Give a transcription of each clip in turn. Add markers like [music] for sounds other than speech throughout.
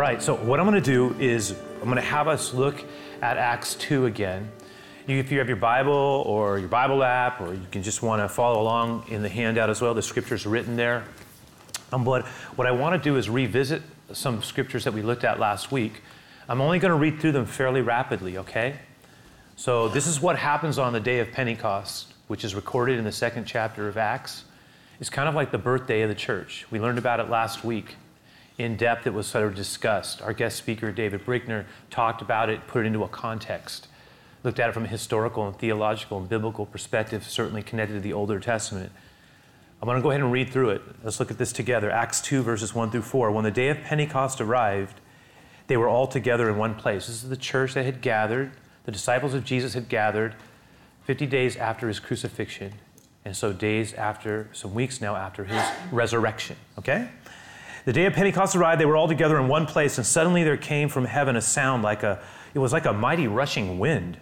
Right, so what I'm going to do is I'm going to have us look at Acts 2 again. If you have your Bible or your Bible app, or you can just want to follow along in the handout as well, the scriptures are written there. Um, but what I want to do is revisit some scriptures that we looked at last week. I'm only going to read through them fairly rapidly, okay? So, this is what happens on the day of Pentecost, which is recorded in the second chapter of Acts. It's kind of like the birthday of the church. We learned about it last week in depth. It was sort of discussed. Our guest speaker, David Brickner, talked about it, put it into a context, looked at it from a historical and theological and biblical perspective, certainly connected to the Older Testament. I'm going to go ahead and read through it. Let's look at this together. Acts 2, verses 1 through 4. When the day of Pentecost arrived, they were all together in one place. This is the church that had gathered, the disciples of Jesus had gathered 50 days after his crucifixion, and so days after, some weeks now after his resurrection. Okay? The day of Pentecost arrived, they were all together in one place, and suddenly there came from heaven a sound like a, it was like a mighty rushing wind,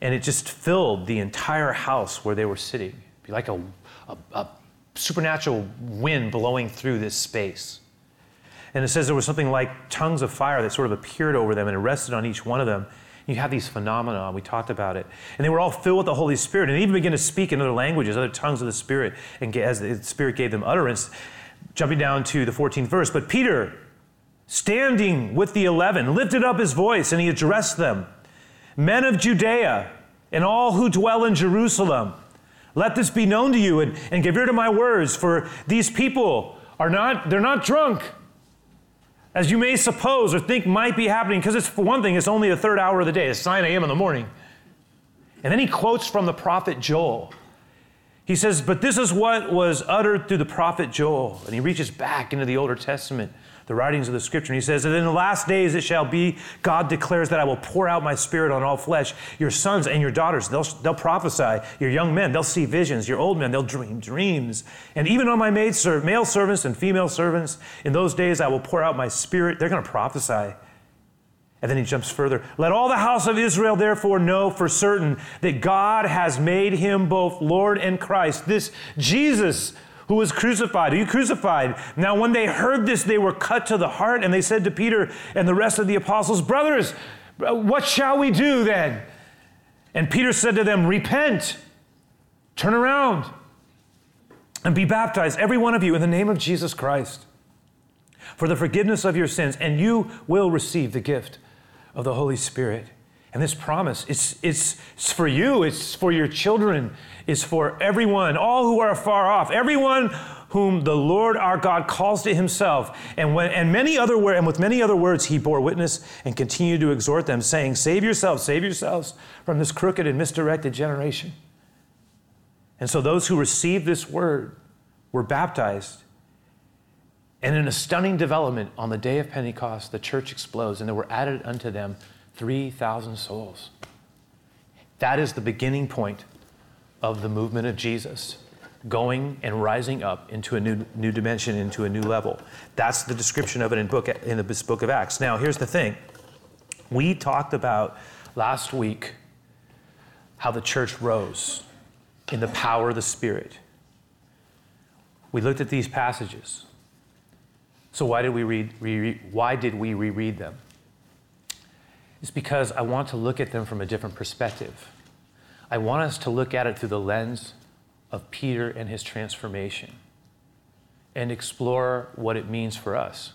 and it just filled the entire house where they were sitting. It'd be like a, a, a supernatural wind blowing through this space. And it says there was something like tongues of fire that sort of appeared over them and it rested on each one of them. You have these phenomena, we talked about it. And they were all filled with the Holy Spirit and even began to speak in other languages, other tongues of the Spirit, and as the Spirit gave them utterance. Jumping down to the 14th verse, but Peter, standing with the eleven, lifted up his voice and he addressed them Men of Judea and all who dwell in Jerusalem. Let this be known to you and, and give ear to my words, for these people are not, they're not drunk, as you may suppose or think might be happening, because it's for one thing, it's only the third hour of the day, it's 9 a.m. in the morning. And then he quotes from the prophet Joel. He says, But this is what was uttered through the prophet Joel. And he reaches back into the Older Testament the writings of the scripture. And he says that in the last days it shall be, God declares that I will pour out my spirit on all flesh. Your sons and your daughters, they'll, they'll prophesy. Your young men, they'll see visions. Your old men, they'll dream dreams. And even on my maid male servants and female servants, in those days I will pour out my spirit. They're going to prophesy. And then he jumps further. Let all the house of Israel therefore know for certain that God has made him both Lord and Christ. This Jesus who was crucified. He crucified. Now, when they heard this, they were cut to the heart, and they said to Peter and the rest of the apostles, Brothers, what shall we do then? And Peter said to them, Repent, turn around, and be baptized, every one of you, in the name of Jesus Christ, for the forgiveness of your sins, and you will receive the gift of the Holy Spirit. And this promise, it's, it's, it's for you, it's for your children, it's for everyone, all who are far off, everyone whom the Lord our God calls to himself. And, when, and, many other, and with many other words, he bore witness and continued to exhort them, saying, Save yourselves, save yourselves from this crooked and misdirected generation. And so those who received this word were baptized. And in a stunning development, on the day of Pentecost, the church explodes, and there were added unto them 3,000 souls. That is the beginning point of the movement of Jesus, going and rising up into a new, new dimension, into a new level. That's the description of it in, book, in the book of Acts. Now, here's the thing we talked about last week how the church rose in the power of the Spirit. We looked at these passages. So why did we read, why did we reread them? It's because I want to look at them from a different perspective. I want us to look at it through the lens of Peter and his transformation and explore what it means for us.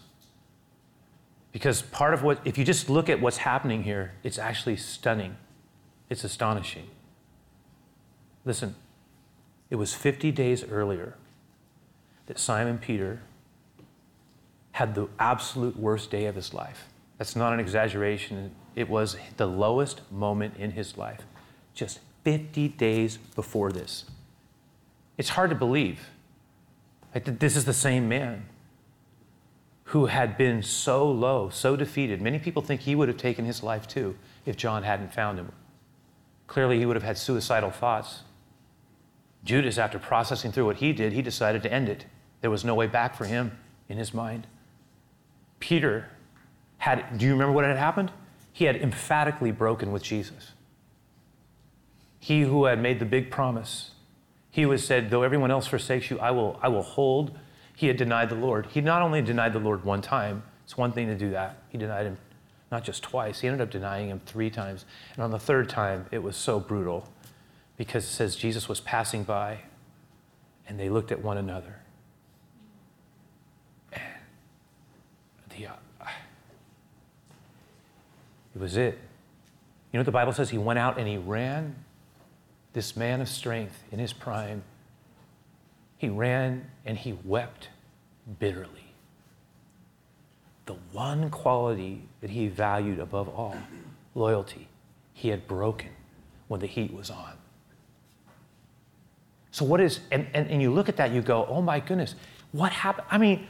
Because part of what, if you just look at what's happening here, it's actually stunning. It's astonishing. Listen, it was 50 days earlier that Simon Peter had the absolute worst day of his life. That's not an exaggeration. It was the lowest moment in his life, just 50 days before this. It's hard to believe that this is the same man who had been so low, so defeated. Many people think he would have taken his life too if John hadn't found him. Clearly, he would have had suicidal thoughts. Judas, after processing through what he did, he decided to end it. There was no way back for him in his mind. Peter had, do you remember what had happened? he had emphatically broken with Jesus. He who had made the big promise, he who said, Though everyone else forsakes you, I will, I will hold. He had denied the Lord. He not only denied the Lord one time, It's one thing to do that. He denied him not just twice, he ended up denying him three times. And on the third time, it was so brutal because it says Jesus was passing by and they looked at one another. And the, uh, it was it. You know what the Bible says? He went out and he ran. This man of strength in his prime, he ran and he wept bitterly. The one quality that he valued above all, loyalty, he had broken when the heat was on. So, what is, and, and, and you look at that, you go, oh my goodness, what happened? I mean,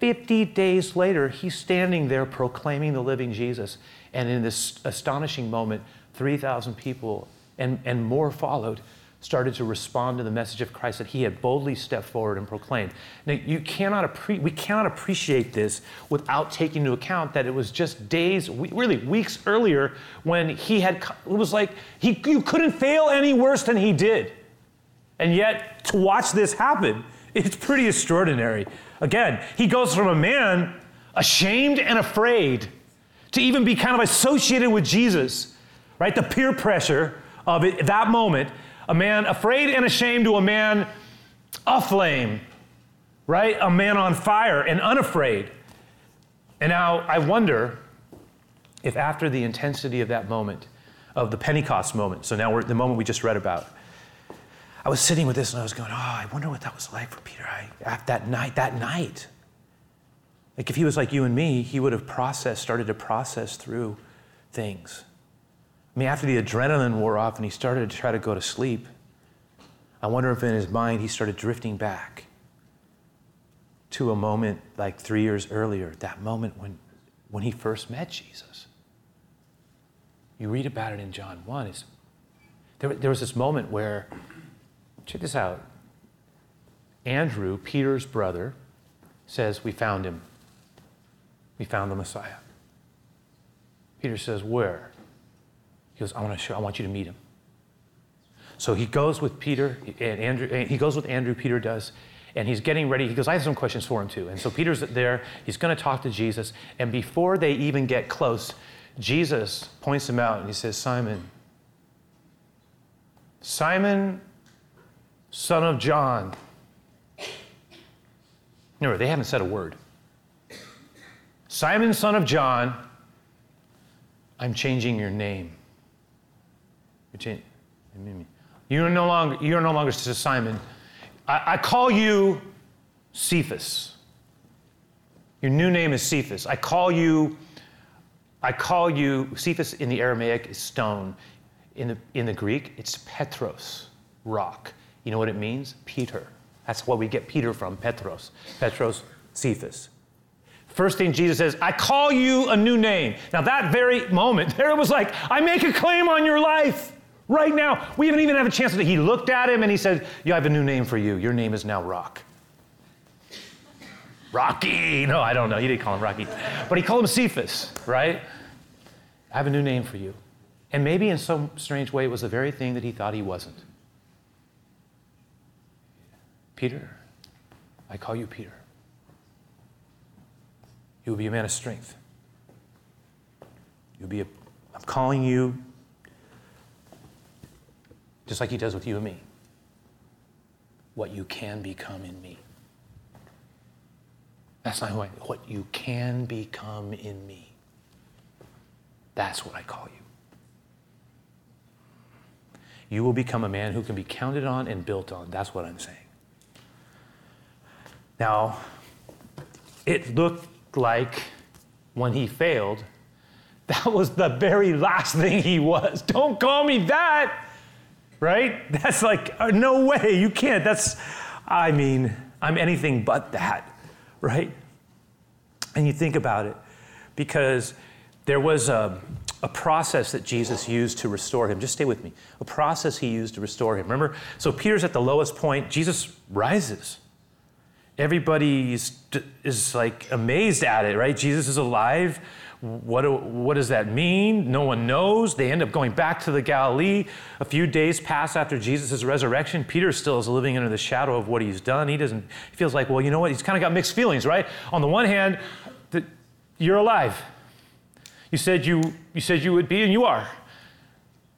50 days later, he's standing there proclaiming the living Jesus. And in this astonishing moment, 3,000 people and, and more followed started to respond to the message of Christ that he had boldly stepped forward and proclaimed. Now, you cannot appre- we cannot appreciate this without taking into account that it was just days, really weeks earlier, when he had, it was like he, you couldn't fail any worse than he did. And yet, to watch this happen, it's pretty extraordinary. Again, he goes from a man ashamed and afraid to even be kind of associated with Jesus, right? The peer pressure of it, that moment, a man afraid and ashamed to a man aflame, right? A man on fire and unafraid. And now I wonder if after the intensity of that moment, of the Pentecost moment, so now we're the moment we just read about, I was sitting with this and I was going, oh, I wonder what that was like for Peter I, that night, that night. Like if he was like you and me, he would have processed, started to process through things. I mean, after the adrenaline wore off and he started to try to go to sleep, I wonder if in his mind he started drifting back to a moment like three years earlier, that moment when, when he first met Jesus. You read about it in John 1. It's, there, there was this moment where Check this out. Andrew, Peter's brother, says, We found him. We found the Messiah. Peter says, Where? He goes, I want to show, I want you to meet him. So he goes with Peter, and Andrew, and he goes with Andrew, Peter does, and he's getting ready. He goes, I have some questions for him too. And so Peter's there, he's going to talk to Jesus, and before they even get close, Jesus points him out and he says, Simon, Simon, son of John. Remember, they haven't said a word. Simon, son of John, I'm changing your name. You're no longer, you're no longer Simon. I, I call you Cephas. Your new name is Cephas. I call you, I call you, Cephas in the Aramaic is stone. In the, in the Greek, it's Petros, rock. You know what it means? Peter. That's what we get Peter from, Petros. Petros, Cephas. First thing Jesus says, I call you a new name. Now, that very moment, [laughs] there it was like, I make a claim on your life right now. We haven't even had a chance to. He looked at him and he said, Yeah, I have a new name for you. Your name is now Rock. Rocky. No, I don't know. He didn't call him Rocky. But he called him Cephas, right? I have a new name for you. And maybe in some strange way, it was the very thing that he thought he wasn't. Peter, I call you Peter. You will be a man of strength. You'll be a, I'm calling you just like he does with you and me. What you can become in me. That's not who I what you can become in me. That's what I call you. You will become a man who can be counted on and built on. That's what I'm saying. Now, it looked like when he failed, that was the very last thing he was. Don't call me that, right? That's like, uh, no way, you can't. That's, I mean, I'm anything but that, right? And you think about it, because there was a, a process that Jesus used to restore him. Just stay with me. A process he used to restore him. Remember? So Peter's at the lowest point, Jesus rises everybody is, like amazed at it, right? Jesus is alive. What, what does that mean? No one knows. They end up going back to the Galilee. A few days pass after Jesus' resurrection. Peter still is living under the shadow of what he's done. He doesn't, he feels like, well, you know what? He's kind of got mixed feelings, right? On the one hand, the, you're alive. You said you, you said you would be, and you are.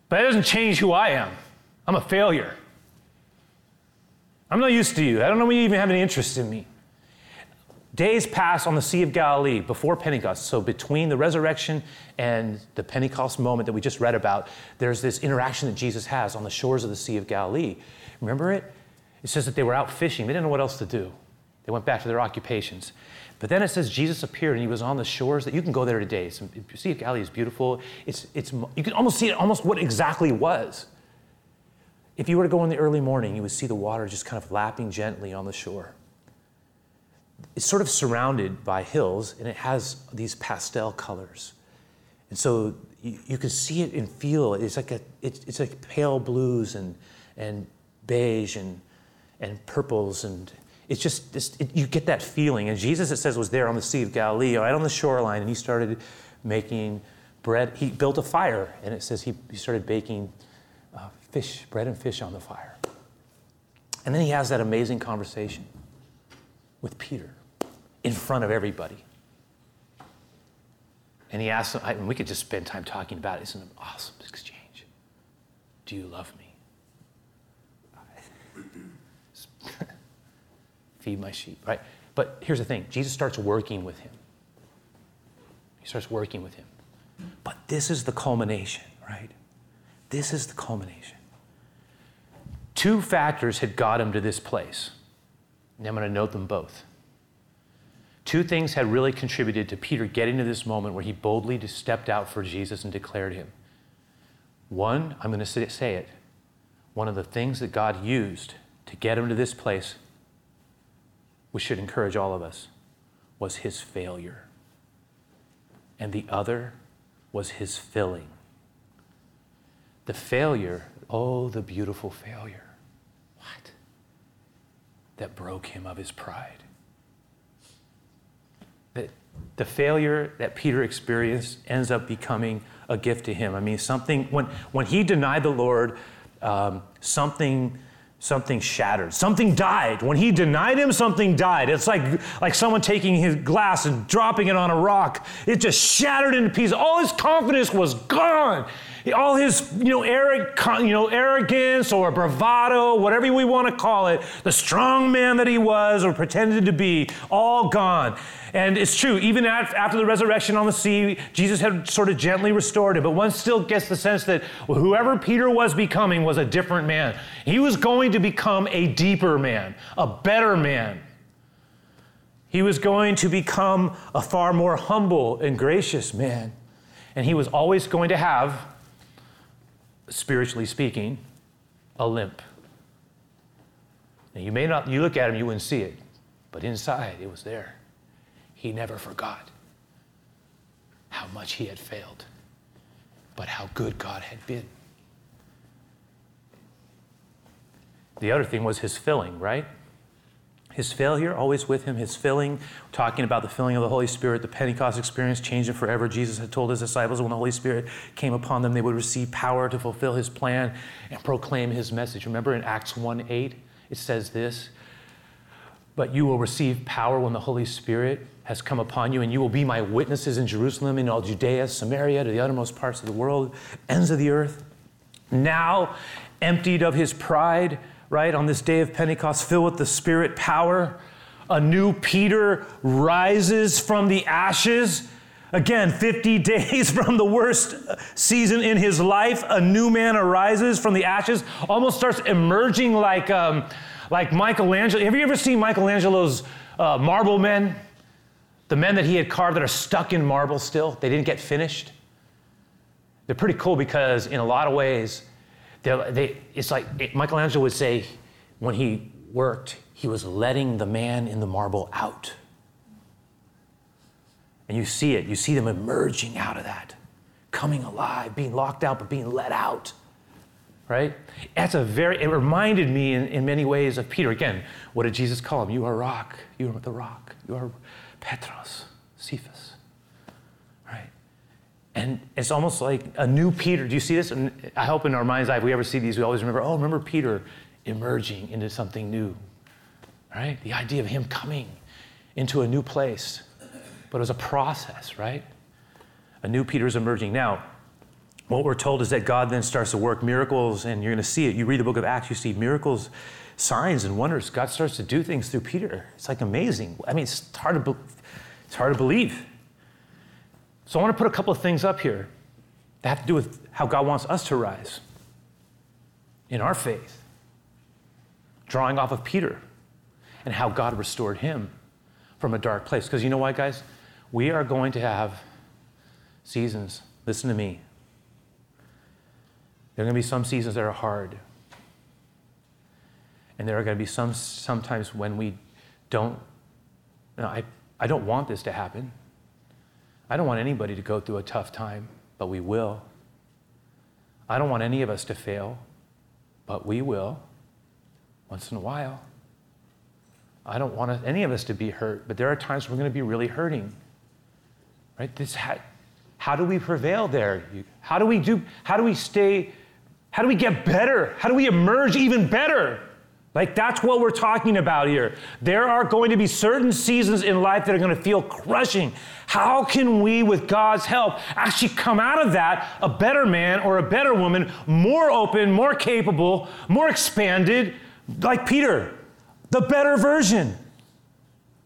But that doesn't change who I am. I'm a failure. I'm not used to you. I don't know when you even have any interest in me. Days pass on the Sea of Galilee before Pentecost. So, between the resurrection and the Pentecost moment that we just read about, there's this interaction that Jesus has on the shores of the Sea of Galilee. Remember it? It says that they were out fishing. They didn't know what else to do. They went back to their occupations. But then it says Jesus appeared and he was on the shores that you can go there today. It's, Sea of Galilee is beautiful. It's, it's, you can almost see it almost what exactly was. If you were to go in the early morning, you would see the water just kind of lapping gently on the shore. It's sort of surrounded by hills and it has these pastel colors. And so you, you can see it and feel it. It's like, a, it's, it's like pale blues and, and beige and, and purples and it's just it, you get that feeling. And Jesus, it says, was there on the Sea of Galilee, right on the shoreline, and he started making bread. He built a fire, and it says he, he started baking fish, bread and fish on the fire. And then he has that amazing conversation with Peter in front of everybody. And he asks him, I, we could just spend time talking about it. It's an awesome exchange. Do you love me? [laughs] feed my sheep, right? But here's the thing Jesus starts working with him. He starts working with him. But this is the culmination, right? This is the culmination. Two factors had got him to this place. And I'm going to note them both. Two things had really contributed to Peter getting to this moment where he boldly stepped out for Jesus and declared him. One, I'm going to say it, one of the things that God used to get him to this place which should encourage all of us, was his failure. And the other was his filling. The failure, oh, the beautiful failure. That broke him of his pride. That the failure that Peter experienced ends up becoming a gift to him. I mean, something, when, when he denied the Lord, um, something something shattered. Something died. When he denied him, something died. It's like, like someone taking his glass and dropping it on a rock. It just shattered into pieces. All his confidence was gone. All his, you know, you know, arrogance or bravado, whatever we want to call it, the strong man that he was or pretended to be, all gone. And it's true, even after the resurrection on the sea, Jesus had sort of gently restored it. But one still gets the sense that whoever Peter was becoming was a different man. He was going to become a deeper man, a better man. He was going to become a far more humble and gracious man. And he was always going to have, spiritually speaking, a limp. Now, you may not, you look at him, you wouldn't see it, but inside it was there he never forgot how much he had failed, but how good God had been. The other thing was his filling, right? His failure, always with him, his filling, talking about the filling of the Holy Spirit, the Pentecost experience changed forever. Jesus had told his disciples when the Holy Spirit came upon them, they would receive power to fulfill his plan and proclaim his message. Remember in Acts 1 8, it says this But you will receive power when the Holy Spirit has come upon you, and you will be my witnesses in Jerusalem, in all Judea, Samaria, to the uttermost parts of the world, ends of the earth. Now, emptied of his pride, right, on this day of Pentecost, filled with the Spirit power, a new Peter rises from the ashes. Again, 50 [laughs] days from the worst season in his life, a new man arises from the ashes, almost starts emerging like, um, like Michelangelo. Have you ever seen Michelangelo's uh, marble men? The men that he had carved that are stuck in marble still, they didn't get finished. They're pretty cool because, in a lot of ways, they, it's like it, Michelangelo would say when he worked, he was letting the man in the marble out. And you see it, you see them emerging out of that, coming alive, being locked out, but being let out. Right? That's a very, it reminded me in, in many ways of Peter. Again, what did Jesus call him? You are rock. You are the rock. You are Petros, Cephas. And it's almost like a new Peter. Do you see this? And I hope in our mind's eye, if we ever see these, we always remember, oh, remember Peter emerging into something new. Right? The idea of him coming into a new place. But it was a process, right? A new Peter is emerging. Now, what we're told is that God then starts to work miracles, and you're going to see it. You read the book of Acts, you see miracles, signs, and wonders. God starts to do things through Peter. It's like amazing. I mean, it's hard to, it's hard to believe. So I want to put a couple of things up here that have to do with how God wants us to rise in our faith, drawing off of Peter and how God restored him from a dark place. Because you know why, guys? We are going to have seasons. Listen to me. There are going to be some seasons that are hard. And there are going to be some sometimes when we don't, you know, I, I don't want this to happen. I don't want anybody to go through a tough time, but we will. I don't want any of us to fail, but we will once in a while. I don't want any of us to be hurt, but there are times we're going to be really hurting. Right? This how, how do we prevail there? How do we do how do we stay how do we get better? How do we emerge even better? Like, that's what we're talking about here. There are going to be certain seasons in life that are going to feel crushing. How can we, with God's help, actually come out of that a better man or a better woman, more open, more capable, more expanded, like Peter, the better version?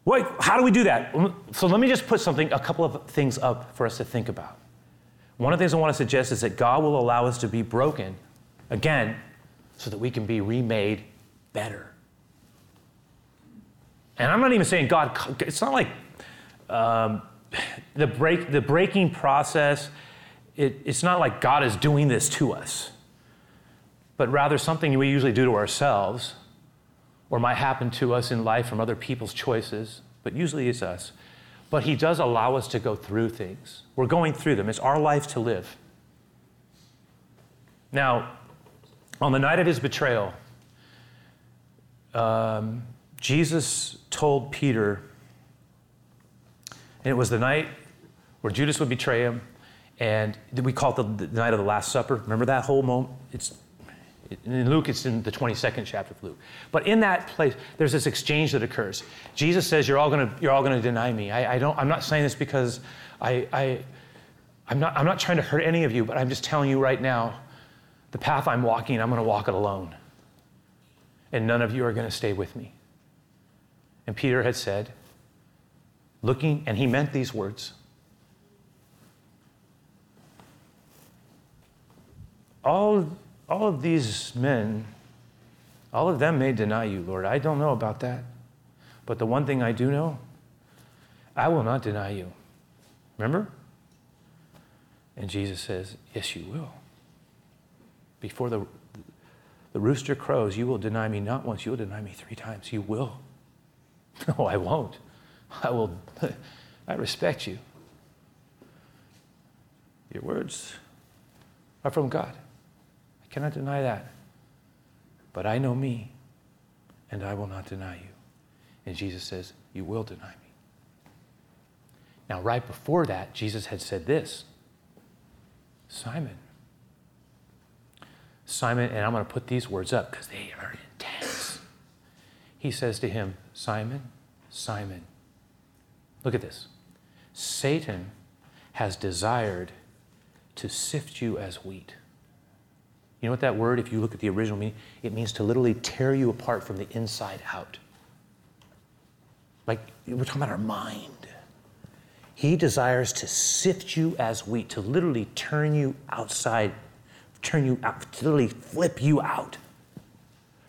What, how do we do that? So, let me just put something, a couple of things up for us to think about. One of the things I want to suggest is that God will allow us to be broken again so that we can be remade better. And I'm not even saying God, it's not like um, the, break, the breaking process, it, it's not like God is doing this to us, but rather something we usually do to ourselves or might happen to us in life from other people's choices, but usually it's us. But He does allow us to go through things. We're going through them, it's our life to live. Now, on the night of His betrayal, um, Jesus told Peter, and it was the night where Judas would betray him, and we call it the, the night of the Last Supper. Remember that whole moment? It's in Luke, it's in the 22nd chapter of Luke. But in that place, there's this exchange that occurs. Jesus says, "You're all going to, you're all to deny me." I, I, don't. I'm not saying this because I, I, I'm not, I'm not trying to hurt any of you, but I'm just telling you right now, the path I'm walking, I'm going to walk it alone and none of you are going to stay with me. And Peter had said, looking, and he meant these words all, all of these men, all of them may deny you, Lord. I don't know about that. But the one thing I do know, I will not deny you. Remember? And Jesus says, Yes, you will. Before the the rooster crows, you will deny me not once, you will deny me three times. You will. [laughs] No, I won't. I will. [laughs] I respect you. Your words are from God. I cannot deny that. But I know me, and I will not deny you. And Jesus says, You will deny me. Now, right before that, Jesus had said this Simon, Simon, and I'm going to put these words up because they are intense. He says to him, Simon, Simon, look at this. Satan has desired to sift you as wheat. You know what that word, if you look at the original meaning, it means to literally tear you apart from the inside out. Like we're talking about our mind. He desires to sift you as wheat, to literally turn you outside turn you out, literally flip you out.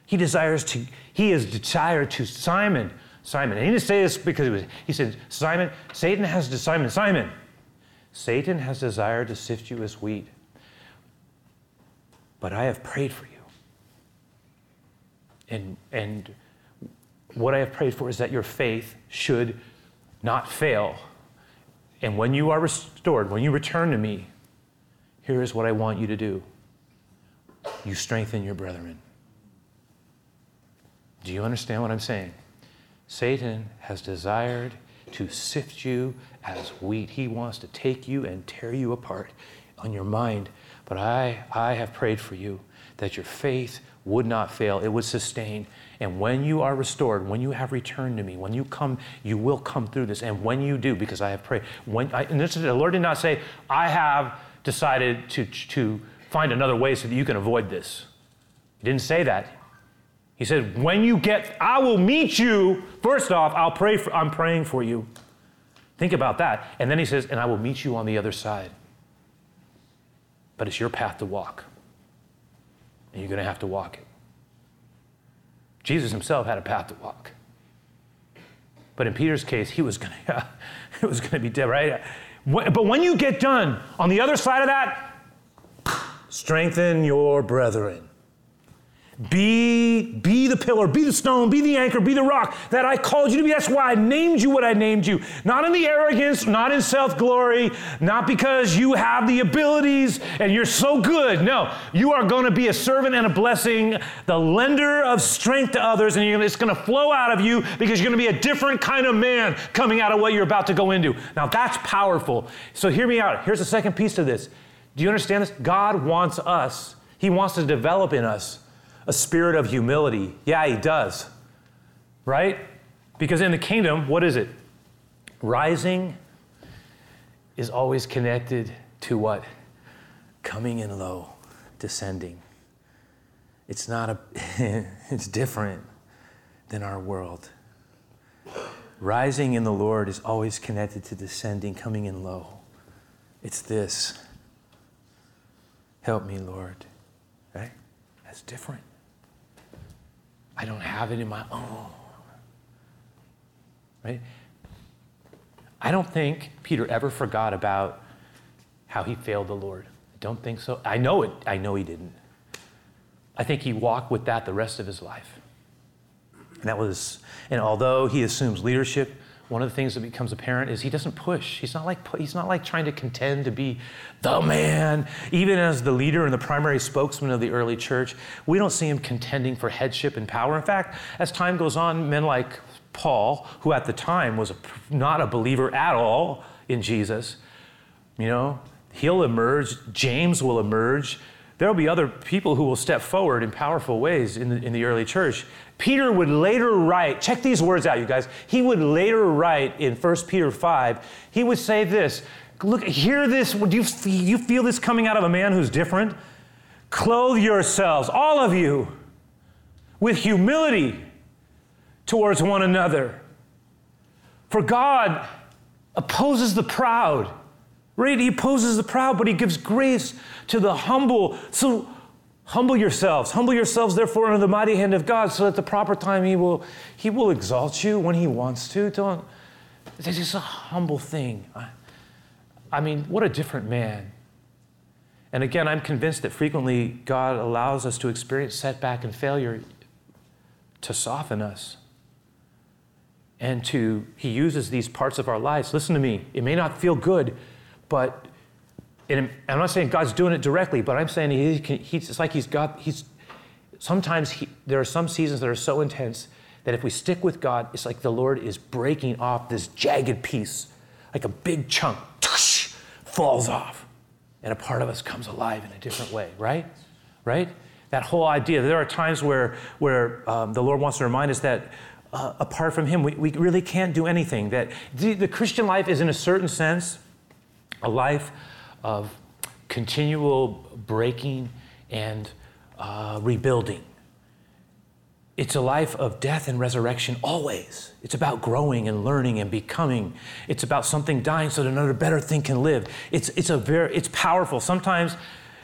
He desires to, he is desired to Simon, Simon. And he didn't say this because he was, he said, Simon, Satan has to Simon, Simon, Satan has desired to sift you as wheat. But I have prayed for you. And, and what I have prayed for is that your faith should not fail. And when you are restored, when you return to me, here is what I want you to do you strengthen your brethren. Do you understand what I'm saying? Satan has desired to sift you as wheat. He wants to take you and tear you apart on your mind. But I, I have prayed for you that your faith would not fail, it would sustain. And when you are restored, when you have returned to me, when you come, you will come through this. And when you do, because I have prayed, when I, and this, the Lord did not say, I have decided to, to find another way so that you can avoid this. He didn't say that. He said, when you get, I will meet you. First off, I'll pray for, I'm praying for you. Think about that. And then he says, and I will meet you on the other side. But it's your path to walk. And you're going to have to walk it. Jesus himself had a path to walk. But in Peter's case, he was going to, it was going to be dead, right? But when you get done, on the other side of that, strengthen your brethren. Be, be the pillar, be the stone, be the anchor, be the rock that I called you to be. That's why I named you what I named you. Not in the arrogance, not in self glory, not because you have the abilities and you're so good. No, you are going to be a servant and a blessing, the lender of strength to others, and it's going to flow out of you because you're going to be a different kind of man coming out of what you're about to go into. Now, that's powerful. So, hear me out. Here's the second piece to this. Do you understand this? God wants us, He wants to develop in us a spirit of humility. Yeah, he does. Right? Because in the kingdom, what is it? Rising is always connected to what? Coming in low, descending. It's not a, [laughs] it's different than our world. Rising in the Lord is always connected to descending, coming in low. It's this. Help me, Lord. Right? That's different. I don't have it in my own. Right? I don't think Peter ever forgot about how he failed the Lord. I don't think so. I know it. I know he didn't. I think he walked with that the rest of his life. And that was, and although he assumes leadership, one of the things that becomes apparent is he doesn't push. He's not like he's not like trying to contend to be the man. Even as the leader and the primary spokesman of the early church, we don't see him contending for headship and power. In fact, as time goes on, men like Paul, who at the time was a, not a believer at all in Jesus, you know, he'll emerge. James will emerge. There will be other people who will step forward in powerful ways in the, in the early church. Peter would later write, check these words out, you guys. He would later write in 1 Peter 5, he would say this Look, hear this. Do you, you feel this coming out of a man who's different? Clothe yourselves, all of you, with humility towards one another. For God opposes the proud. Right? He opposes the proud, but he gives grace to the humble. So Humble yourselves. Humble yourselves, therefore, under the mighty hand of God, so that at the proper time He will, he will exalt you when He wants to. Don't, this is a humble thing. I, I mean, what a different man. And again, I'm convinced that frequently God allows us to experience setback and failure to soften us. And to, He uses these parts of our lives. Listen to me, it may not feel good, but and I'm not saying God's doing it directly, but I'm saying he, he's it's like he's got, he's, sometimes he, there are some seasons that are so intense that if we stick with God, it's like the Lord is breaking off this jagged piece, like a big chunk, tush, falls off. And a part of us comes alive in a different way, right? Right? That whole idea. There are times where, where um, the Lord wants to remind us that uh, apart from Him, we, we really can't do anything. That the, the Christian life is, in a certain sense, a life of continual breaking and uh, rebuilding. It's a life of death and resurrection always. It's about growing and learning and becoming. It's about something dying so that another better thing can live. It's, it's, a very, it's powerful. Sometimes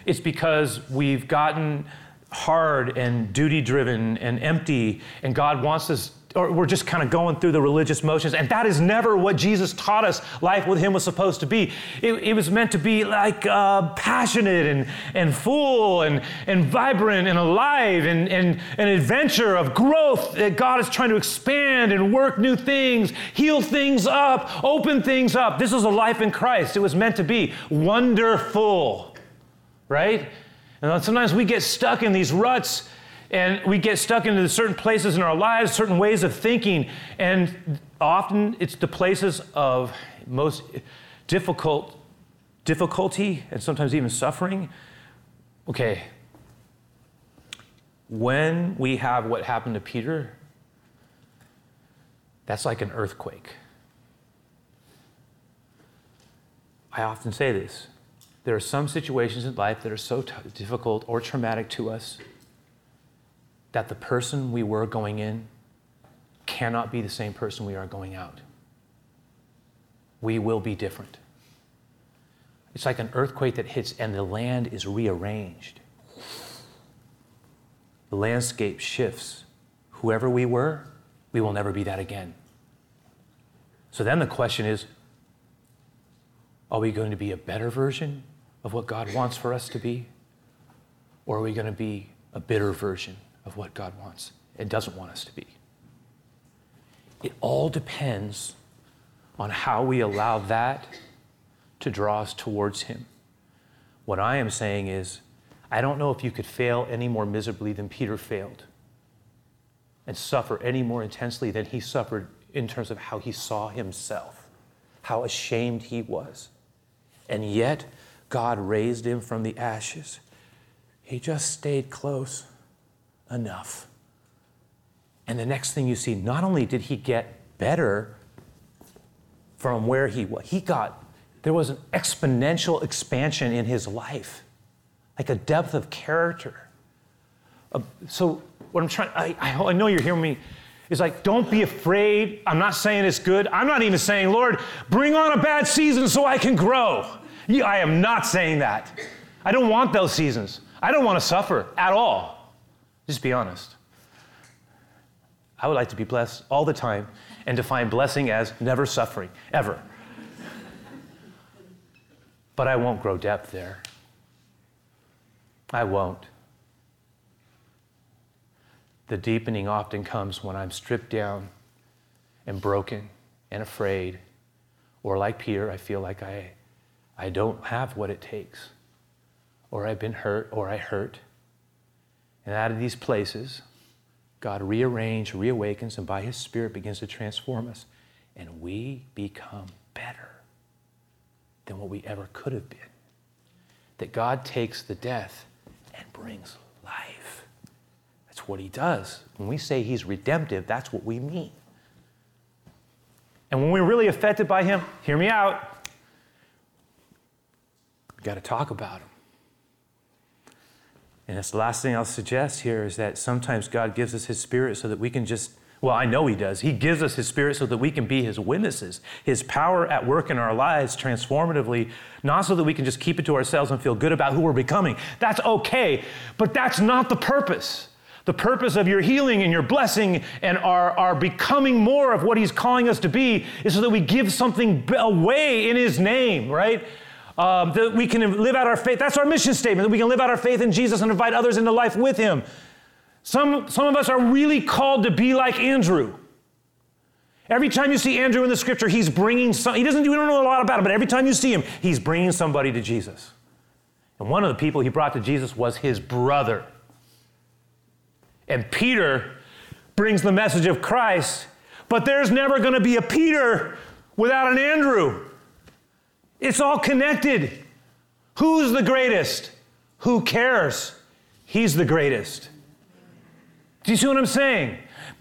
it's because we've gotten hard and duty driven and empty, and God wants us or we're just kind of going through the religious motions. And that is never what Jesus taught us life with Him was supposed to be. It, it was meant to be like uh, passionate and, and full and, and vibrant and alive and, and an adventure of growth that God is trying to expand and work new things, heal things up, open things up. This is a life in Christ. It was meant to be wonderful, right? And sometimes we get stuck in these ruts and we get stuck into certain places in our lives, certain ways of thinking, and often it's the places of most difficult difficulty and sometimes even suffering. Okay, when we have what happened to Peter, that's like an earthquake. I often say this there are some situations in life that are so t- difficult or traumatic to us that the person we were going in cannot be the same person we are going out. We will be different. It's like an earthquake that hits and the land is rearranged. The landscape shifts. Whoever we were, we will never be that again. So then the question is are we going to be a better version of what God wants for us to be? Or are we going to be a bitter version of what God wants and doesn't want us to be? It all depends on how we allow that to draw us towards Him. What I am saying is, I don't know if you could fail any more miserably than Peter failed and suffer any more intensely than he suffered in terms of how he saw himself, how ashamed he was. And yet, God raised him from the ashes. He just stayed close enough. And the next thing you see, not only did he get better from where he was, he got, there was an exponential expansion in his life, like a depth of character. Uh, so, what I'm trying, I, I know you're hearing me is like, don't be afraid. I'm not saying it's good. I'm not even saying, Lord, bring on a bad season so I can grow. I am not saying that. I don't want those seasons. I don't want to suffer at all. Just be honest. I would like to be blessed all the time and define blessing as never suffering, ever. But I won't grow depth there. I won't. The deepening often comes when I'm stripped down and broken and afraid, or like Peter, I feel like I, I don't have what it takes, or I've been hurt, or I hurt. And out of these places, God rearranges, reawakens, and by His Spirit begins to transform us. And we become better than what we ever could have been. That God takes the death and brings life. That's what he does. When we say he's redemptive, that's what we mean. And when we're really affected by him, hear me out. We got to talk about him. And that's the last thing I'll suggest here is that sometimes God gives us his spirit so that we can just well, I know He does. He gives us His Spirit so that we can be His witnesses. His power at work in our lives transformatively, not so that we can just keep it to ourselves and feel good about who we're becoming. That's okay, but that's not the purpose. The purpose of your healing and your blessing and our, our becoming more of what He's calling us to be is so that we give something away in His name, right? Um, that we can live out our faith. That's our mission statement, that we can live out our faith in Jesus and invite others into life with Him. Some, some of us are really called to be like Andrew. Every time you see Andrew in the scripture, he's bringing some, he doesn't, we don't know a lot about him, but every time you see him, he's bringing somebody to Jesus. And one of the people he brought to Jesus was his brother. And Peter brings the message of Christ, but there's never going to be a Peter without an Andrew. It's all connected. Who's the greatest? Who cares? He's the greatest. Do you see what I'm saying?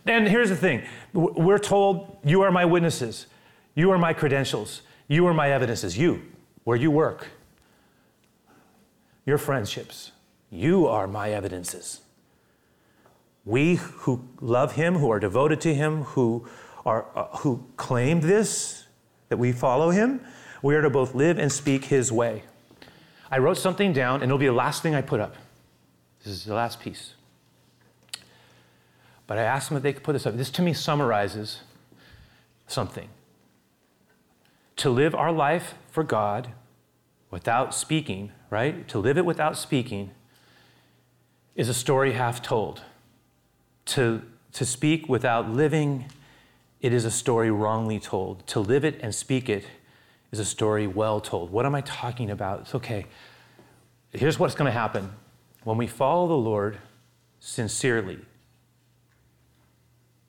And here's the thing we're told, You are my witnesses, you are my credentials, you are my evidences, you, where you work, your friendships, you are my evidences. We who love him, who are devoted to him, who, are, uh, who claim this, that we follow him, we are to both live and speak his way. I wrote something down, and it'll be the last thing I put up. This is the last piece. But I asked them if they could put this up. This to me summarizes something. To live our life for God without speaking, right? To live it without speaking is a story half told to, to speak without living, it is a story wrongly told. To live it and speak it is a story well told. What am I talking about? It's okay. Here's what's going to happen when we follow the Lord sincerely,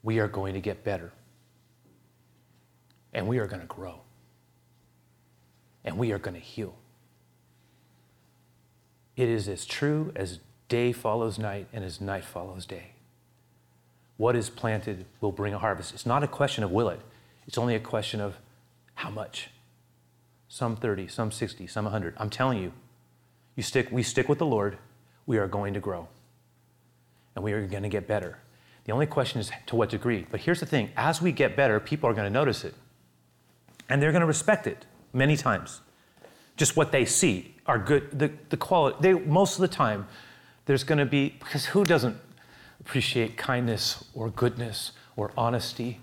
we are going to get better. And we are going to grow. And we are going to heal. It is as true as day follows night, and as night follows day. What is planted will bring a harvest. It's not a question of will it, it's only a question of how much. Some 30, some 60, some 100. I'm telling you, you stick, we stick with the Lord, we are going to grow. And we are going to get better. The only question is to what degree. But here's the thing as we get better, people are going to notice it. And they're going to respect it many times. Just what they see are good, the, the quality, they, most of the time, there's going to be, because who doesn't appreciate kindness or goodness or honesty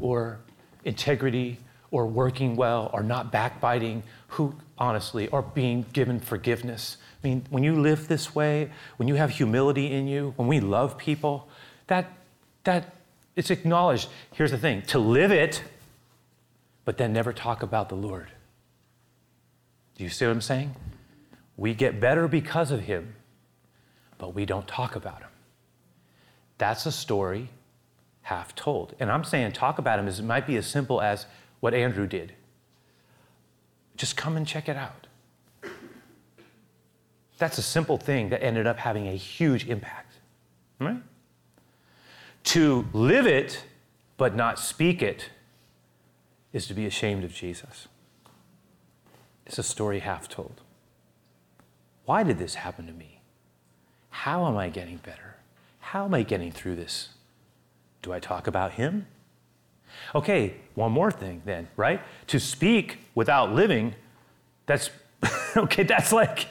or integrity or working well or not backbiting? Who, honestly, or being given forgiveness? I mean, when you live this way, when you have humility in you, when we love people, that, that it's acknowledged. Here's the thing to live it, but then never talk about the Lord. Do you see what I'm saying? We get better because of him, but we don't talk about him. That's a story half told. And I'm saying talk about him as it might be as simple as what Andrew did. Just come and check it out. That's a simple thing that ended up having a huge impact. Right? To live it but not speak it is to be ashamed of Jesus. It's a story half told. Why did this happen to me? How am I getting better? How am I getting through this? Do I talk about him? Okay, one more thing then, right? To speak without living, that's [laughs] okay, that's like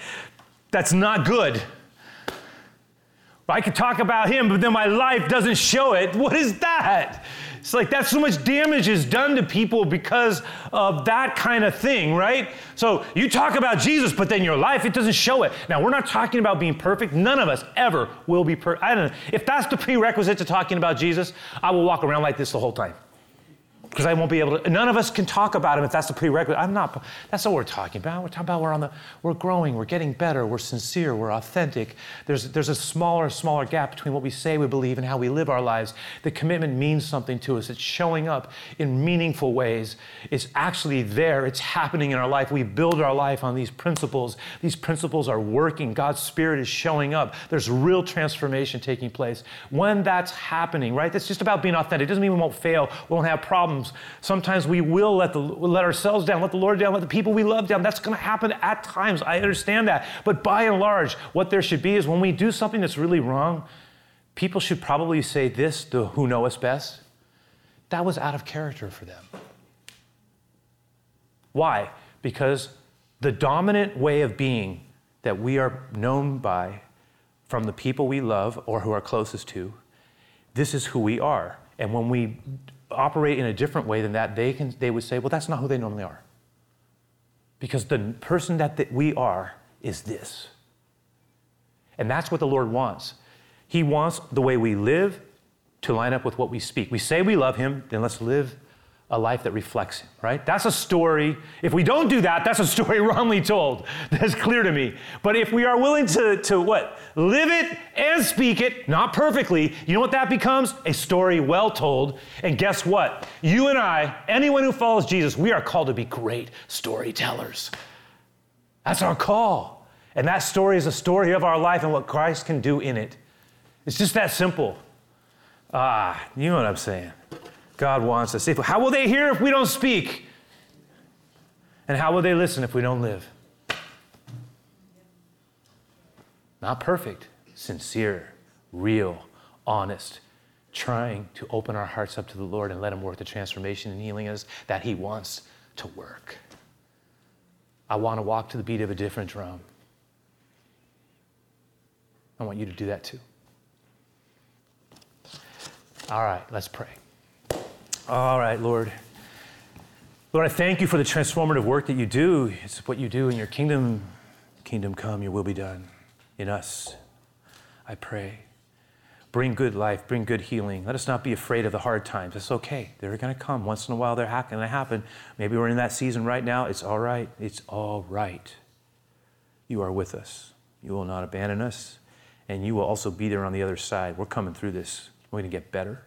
that's not good. I could talk about him, but then my life doesn't show it. What is that? It's like that's so much damage is done to people because of that kind of thing, right? So you talk about Jesus, but then your life, it doesn't show it. Now, we're not talking about being perfect. None of us ever will be perfect. I don't know. If that's the prerequisite to talking about Jesus, I will walk around like this the whole time because I won't be able to. None of us can talk about him if that's the prerequisite. I'm not. That's what we're talking about. We're talking about we're on the. We're growing. We're getting better. We're sincere. We're authentic. There's there's a smaller smaller gap between what we say we believe and how we live our lives. The commitment means something to us. It's showing up in meaningful ways. It's actually there. It's happening in our life. We build our life on these principles. These principles are working. God's spirit is showing up. There's real transformation taking place. When that's happening, right? That's just about being authentic. It doesn't mean we won't fail. We won't have problems problems. Sometimes we will let, the, let ourselves down, let the Lord down, let the people we love down. That's going to happen at times. I understand that. But by and large, what there should be is when we do something that's really wrong, people should probably say this, the who know us best. That was out of character for them. Why? Because the dominant way of being that we are known by from the people we love or who are closest to, this is who we are. And when we operate in a different way than that, they, can, they would say, well, that's not who they normally are. Because the person that we are is this. And that's what the Lord wants. He wants the way we live to line up with what we speak. We say we love Him, then let's live a life that reflects him, right? That's a story. If we don't do that, that's a story [laughs] wrongly told. That's clear to me. But if we are willing to, to what? Live it and speak it, not perfectly, you know what that becomes? A story well told. And guess what? You and I, anyone who follows Jesus, we are called to be great storytellers. That's our call. And that story is a story of our life and what Christ can do in it. It's just that simple. Ah, you know what I'm saying. God wants us. If, how will they hear if we don't speak? And how will they listen if we don't live? Not perfect, sincere, real, honest, trying to open our hearts up to the Lord and let Him work the transformation and healing us that He wants to work. I want to walk to the beat of a different drum. I want you to do that too. All right, let's pray. All right, Lord. Lord, I thank you for the transformative work that you do. It's what you do in your kingdom. Kingdom come, your will be done in us. I pray. Bring good life, bring good healing. Let us not be afraid of the hard times. It's okay. They're going to come. Once in a while, they're going to happen. Maybe we're in that season right now. It's all right. It's all right. You are with us. You will not abandon us, and you will also be there on the other side. We're coming through this. We're going to get better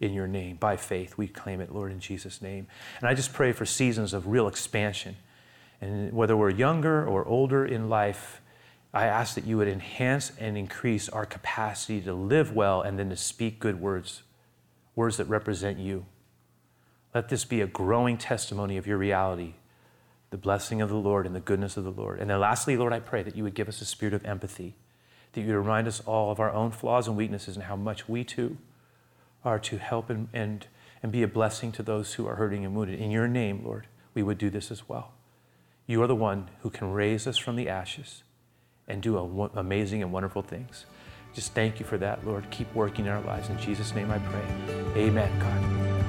in your name. By faith, we claim it, Lord, in Jesus' name. And I just pray for seasons of real expansion. And whether we're younger or older in life, I ask that you would enhance and increase our capacity to live well and then to speak good words, words that represent you. Let this be a growing testimony of your reality, the blessing of the Lord and the goodness of the Lord. And then lastly, Lord, I pray that you would give us a spirit of empathy, that you would remind us all of our own flaws and weaknesses and how much we too are to help and, and, and be a blessing to those who are hurting and wounded. In your name, Lord, we would do this as well. You are the one who can raise us from the ashes and do amazing and wonderful things. Just thank you for that, Lord. Keep working in our lives. In Jesus' name I pray. Amen, God.